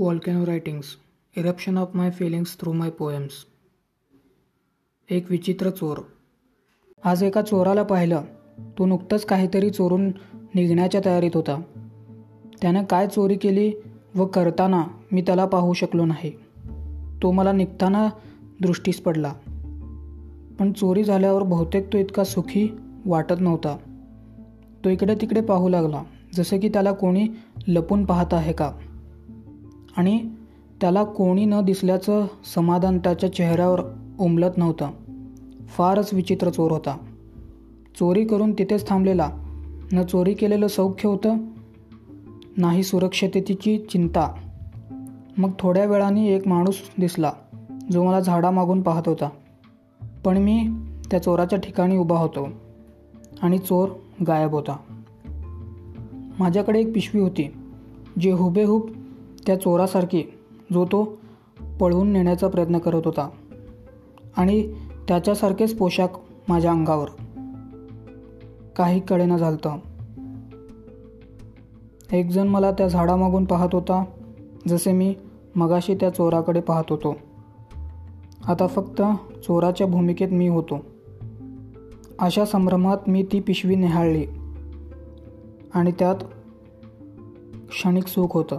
Volcano writings eruption of my feelings through my poems एक विचित्र चोर. आज एका चोराला पाहिलं. तो नुकतंच काहीतरी चोरून निघण्याच्या तयारीत होता. त्यानं काय चोरी केली व करताना मी त्याला पाहू शकलो नाही. तो मला निघताना दृष्टीस पडला. पण चोरी झाल्यावर बहुतेक तो इतका सुखी वाटत नव्हता. तो इकडे तिकडे पाहू लागला जसं की त्याला कोणी लपून पाहत आहे का? आणि त्याला कोणी न दिसल्याचं समाधान त्याच्या चेहऱ्यावर उमलत नव्हतं. फारच विचित्र चोर होता. चोरी करून तिथेच थांबलेला. न चोरी केलेलं सौख्य होतं नाही सुरक्षिततेची चिंता. मग थोड्या वेळाने एक माणूस दिसला जो मला झाडामागून पाहत होता. पण मी त्या चोराच्या ठिकाणी उभा होतो आणि चोर गायब होता. माझ्याकडे एक पिशवी होती जी हुबेहूब त्या चोरासारखी जो तो पळवून नेण्याचा प्रयत्न करत होता आणि त्याच्यासारखेच पोशाख माझ्या अंगावर काही कळेना झालतं. एकजण मला त्या झाडामागून पाहत होता जसे मी मगाशी त्या चोराकडे पाहत होतो. आता फक्त चोराच्या भूमिकेत मी होतो. अशा संभ्रमात मी ती पिशवी निहाळली आणि त्यात क्षणिक सुख होतं.